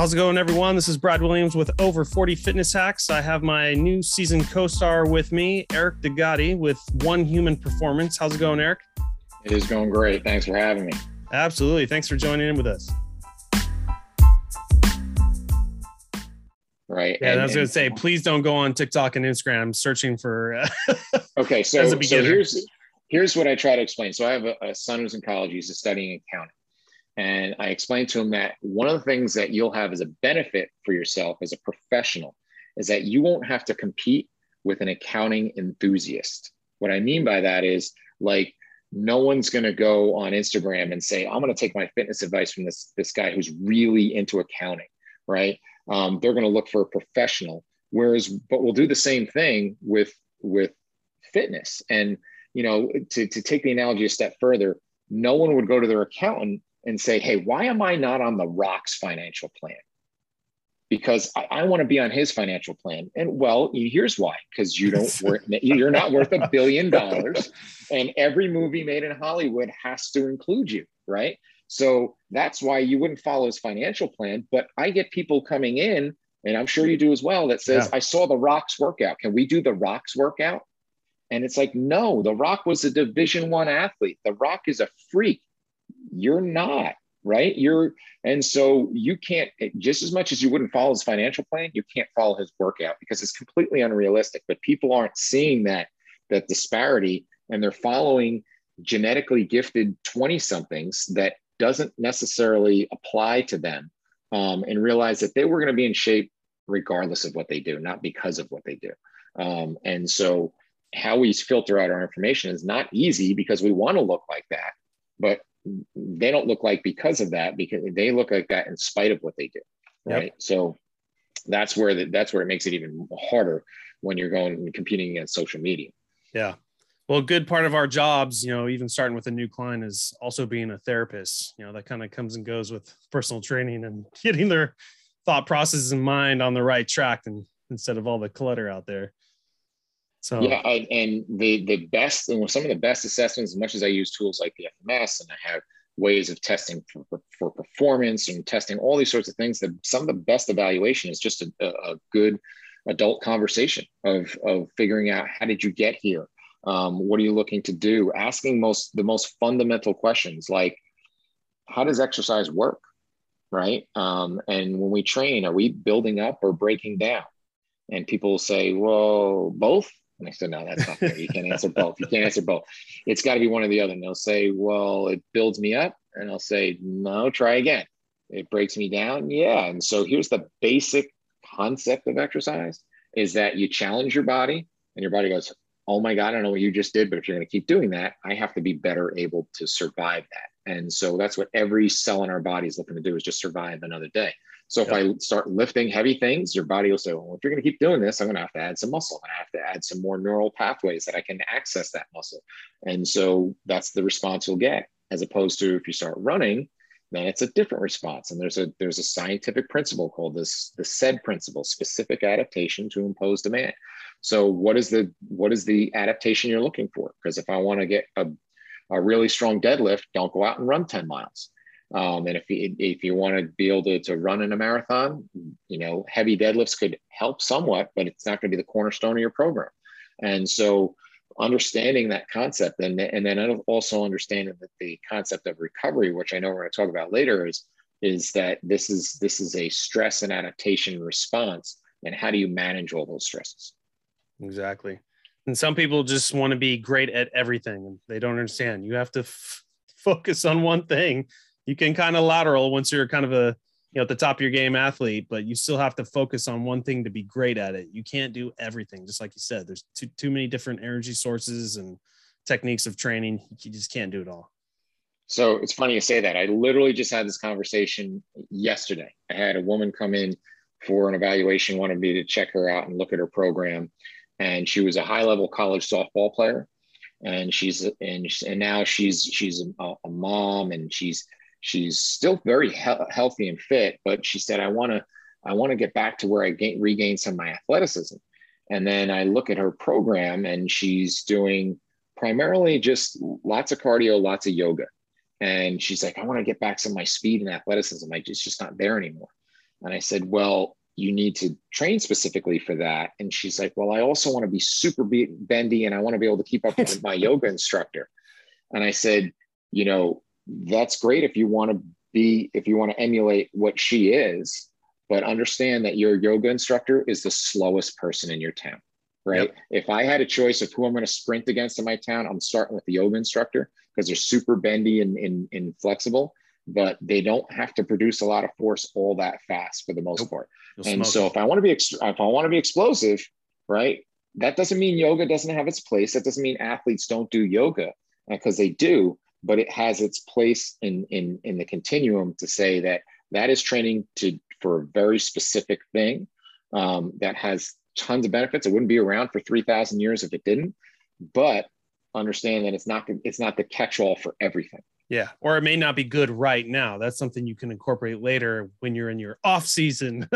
How's it going, everyone? This is Brad Williams with Over 40 Fitness Hacks. I have my new season co star with me, Eric Dagati, with One Human Performance. How's it going, Eric? It is going great. Thanks for having me. Absolutely. Thanks for joining in with us. Right. Yeah, and, I was going to say, please don't go on TikTok and Instagram searching for. Uh, okay, so so here's here's what I try to explain. So I have a, a son who's in college. He's studying accounting, and I explained to him that one of the things that you'll have as a benefit for yourself as a professional is that you won't have to compete with an accounting enthusiast. What I mean by that is like no one's going to go on Instagram and say, I'm going to take my fitness advice from this, this guy who's really into accounting, right? Um, they're going to look for a professional. Whereas, but we'll do the same thing with, with fitness. And, you know, to, to take the analogy a step further, no one would go to their accountant and say, hey, why am I not on the Rock's financial plan? Because I, I want to be on his financial plan. And well, here's why: because you don't worth you're not worth a billion dollars, and every movie made in Hollywood has to include you, right? So that's why you wouldn't follow his financial plan. But I get people coming in, and I'm sure you do as well, that says, yeah. I saw the Rock's workout. Can we do the Rock's workout? And it's like, no, The Rock was a Division One athlete. The Rock is a freak you're not right? You're and so you can't just as much as you wouldn't follow his financial plan you can't follow his workout because it's completely unrealistic. But people aren't seeing that that disparity and they're following genetically gifted 20 somethings that doesn't necessarily apply to them um, and realize that they were going to be in shape regardless of what they do not because of what they do. Um, and so how we filter out our information is not easy because we want to look like that but they don't look like because of that because they look like that in spite of what they do right? Yep. so that's where the, that's where it makes it even harder when you're going and competing against social media. Yeah. Well a good part of our jobs you know even starting with a new client is also being a therapist. You know that kind of comes and goes with personal training and getting their thought processes and mind on the right track and instead of all the clutter out there so yeah, I, and the the best and some of the best assessments, as much as I use tools like the FMS and I have ways of testing for, for performance and testing all these sorts of things, that some of the best evaluation is just a, a good adult conversation of of figuring out how did you get here, um, what are you looking to do, asking most the most fundamental questions like how does exercise work, right? Um, and when we train, are we building up or breaking down? And people say, well, both and I said, no, that's not fair. You can't answer both. You can't answer both. It's got to be one or the other. And they'll say, well, it builds me up. And I'll say, no, try again. It breaks me down. Yeah. And so here's the basic concept of exercise is that you challenge your body and your body goes, oh my God, I don't know what you just did, but if you're going to keep doing that, I have to be better able to survive that. And so that's what every cell in our body is looking to do is just survive another day. So if I start lifting heavy things, your body will say, well, if you're going to keep doing this, I'm going to have to add some muscle. I have to add some more neural pathways that I can access that muscle. And so that's the response you'll get, as opposed to if you start running, then it's a different response. And there's a there's a scientific principle called this the SAID principle, specific adaptation to impose demand. So what is the what is the adaptation you're looking for? Because if I want to get a, a really strong deadlift, don't go out and run 10 miles um, and if you, if you want to be able to, to run in a marathon, you know, heavy deadlifts could help somewhat, but it's not going to be the cornerstone of your program. And so understanding that concept and, and then also understanding that the concept of recovery, which I know we're going to talk about later is, is that this is, this is a stress and adaptation response. And how do you manage all those stresses? Exactly. And some people just want to be great at everything and they don't understand. You have to f- focus on one thing you can kind of lateral once you're kind of a you know at the top of your game athlete but you still have to focus on one thing to be great at it. You can't do everything. Just like you said there's too, too many different energy sources and techniques of training. You just can't do it all. So it's funny you say that. I literally just had this conversation yesterday. I had a woman come in for an evaluation wanted me to check her out and look at her program. And she was a high level college softball player. And she's and, and now she's she's a, a mom and she's she's still very he- healthy and fit, but she said, I want to, I want to get back to where I gain, regain some of my athleticism. And then I look at her program and she's doing primarily just lots of cardio, lots of yoga. And she's like, I want to get back some of my speed and athleticism. I just, just not there anymore. And I said, Well, you need to train specifically for that. And she's like, Well, I also want to be super bendy and I want to be able to keep up with my yoga instructor. And I said, You know, that's great if you want to be, if you want to emulate what she is, but understand that your yoga instructor is the slowest person in your town right? Yep. If I had a choice of who I'm going to sprint against in my town, I'm starting with the yoga instructor because they're super bendy and, and, and, flexible, but they don't have to produce a lot of force all that fast for the most nope. part. You'll and so if I want to be if I want to be explosive, right? That doesn't mean yoga doesn't have its place. That doesn't mean athletes don't do yoga because they do, but it has its place in in in the continuum to say that that is training to for a very specific thing um, that has tons of benefits. It wouldn't be around for 3,000 years if it didn't, but understand that it's not, it's not the catch all for everything. Yeah. Or it may not be good right now. That's something you can incorporate later when you're in your off season.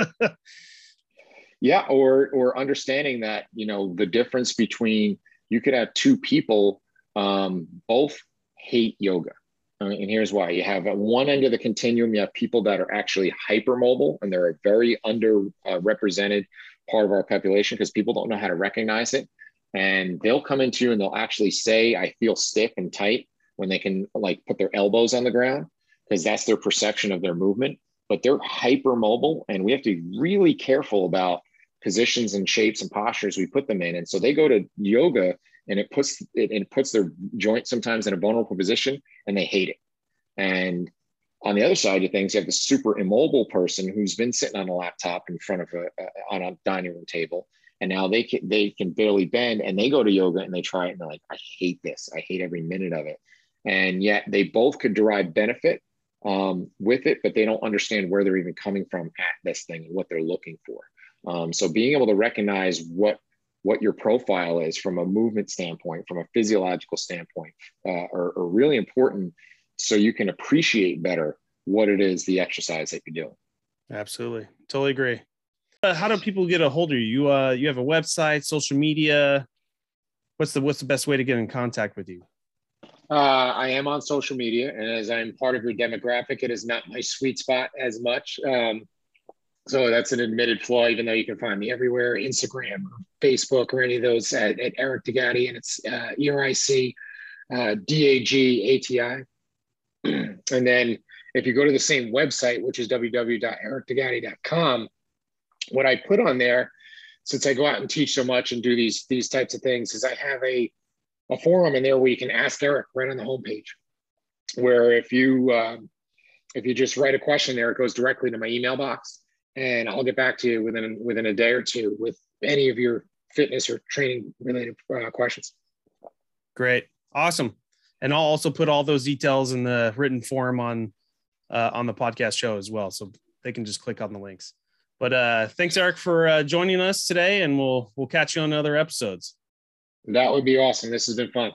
yeah. Or, or understanding that, you know, the difference between you could have two people, um, both hate yoga. And here's why you have at one end of the continuum, you have people that are actually hypermobile and they're a very underrepresented uh, part of our population because people don't know how to recognize it. And they'll come into you and they'll actually say, I feel stiff and tight when they can like put their elbows on the ground because that's their perception of their movement. But they're hyper mobile and we have to be really careful about positions and shapes and postures we put them in. And so they go to yoga and it puts it, it puts their joint sometimes in a vulnerable position and they hate it. And on the other side of things, you have the super immobile person who's been sitting on a laptop in front of a, a on a dining room table, and now they can they can barely bend, and they go to yoga and they try it, and they're like, I hate this. I hate every minute of it. And yet they both could derive benefit um, with it, but they don't understand where they're even coming from at this thing and what they're looking for. Um, so being able to recognize what what your profile is from a movement standpoint, from a physiological standpoint, uh, are, are really important so you can appreciate better what it is the exercise that you're doing. Absolutely, totally agree. Uh, how do people get a hold of you? You uh, you have a website, social media. What's the what's the best way to get in contact with you? Uh, I am on social media, and as I'm part of your demographic, it is not my sweet spot as much. Um, so that's an admitted flaw, even though you can find me everywhere Instagram, or Facebook, or any of those at, at Eric Dagati, and it's uh, E R I C uh, D A G A T I. and then if you go to the same website, which is www.ericdagati.com, what I put on there, since I go out and teach so much and do these these types of things, is I have a a forum in there where you can ask Eric right on the homepage. Where if you um, if you just write a question there, it goes directly to my email box, and I'll get back to you within within a day or two with any of your fitness or training related uh, questions. Great, awesome and I'll also put all those details in the written form on uh, on the podcast show as well, so they can just click on the links. But uh, thanks, Eric, for uh, joining us today, and we'll we'll catch you on other episodes. That would be awesome. This has been fun.